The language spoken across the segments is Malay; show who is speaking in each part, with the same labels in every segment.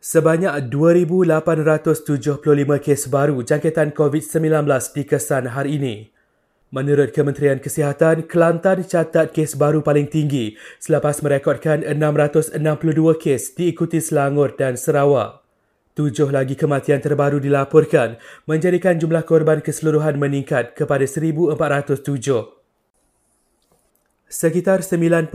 Speaker 1: Sebanyak 2,875 kes baru jangkitan COVID-19 dikesan hari ini. Menurut Kementerian Kesihatan, Kelantan catat kes baru paling tinggi selepas merekodkan 662 kes diikuti Selangor dan Sarawak. Tujuh lagi kematian terbaru dilaporkan menjadikan jumlah korban keseluruhan meningkat kepada 1,407. Sekitar 9.4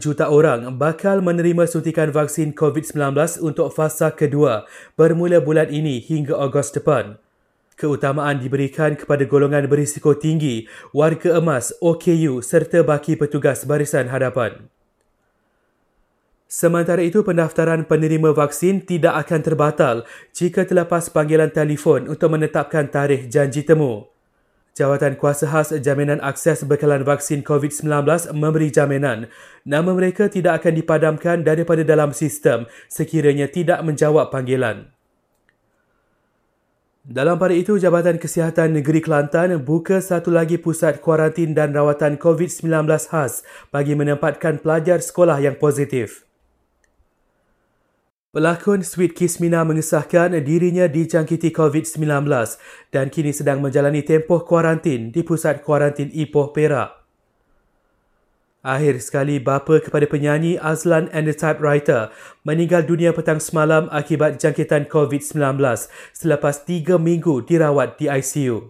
Speaker 1: juta orang bakal menerima suntikan vaksin COVID-19 untuk fasa kedua bermula bulan ini hingga Ogos depan. Keutamaan diberikan kepada golongan berisiko tinggi, warga emas, OKU serta baki petugas barisan hadapan. Sementara itu, pendaftaran penerima vaksin tidak akan terbatal jika terlepas panggilan telefon untuk menetapkan tarikh janji temu. Jawatan Kuasa Khas Jaminan Akses Bekalan Vaksin COVID-19 memberi jaminan nama mereka tidak akan dipadamkan daripada dalam sistem sekiranya tidak menjawab panggilan. Dalam pada itu, Jabatan Kesihatan Negeri Kelantan buka satu lagi pusat kuarantin dan rawatan COVID-19 khas bagi menempatkan pelajar sekolah yang positif. Pelakon Sweet Kismina mengesahkan dirinya dijangkiti COVID-19 dan kini sedang menjalani tempoh kuarantin di pusat kuarantin Ipoh Perak. Akhir sekali bapa kepada penyanyi Azlan and the Typewriter meninggal dunia petang semalam akibat jangkitan COVID-19 selepas tiga minggu dirawat di ICU.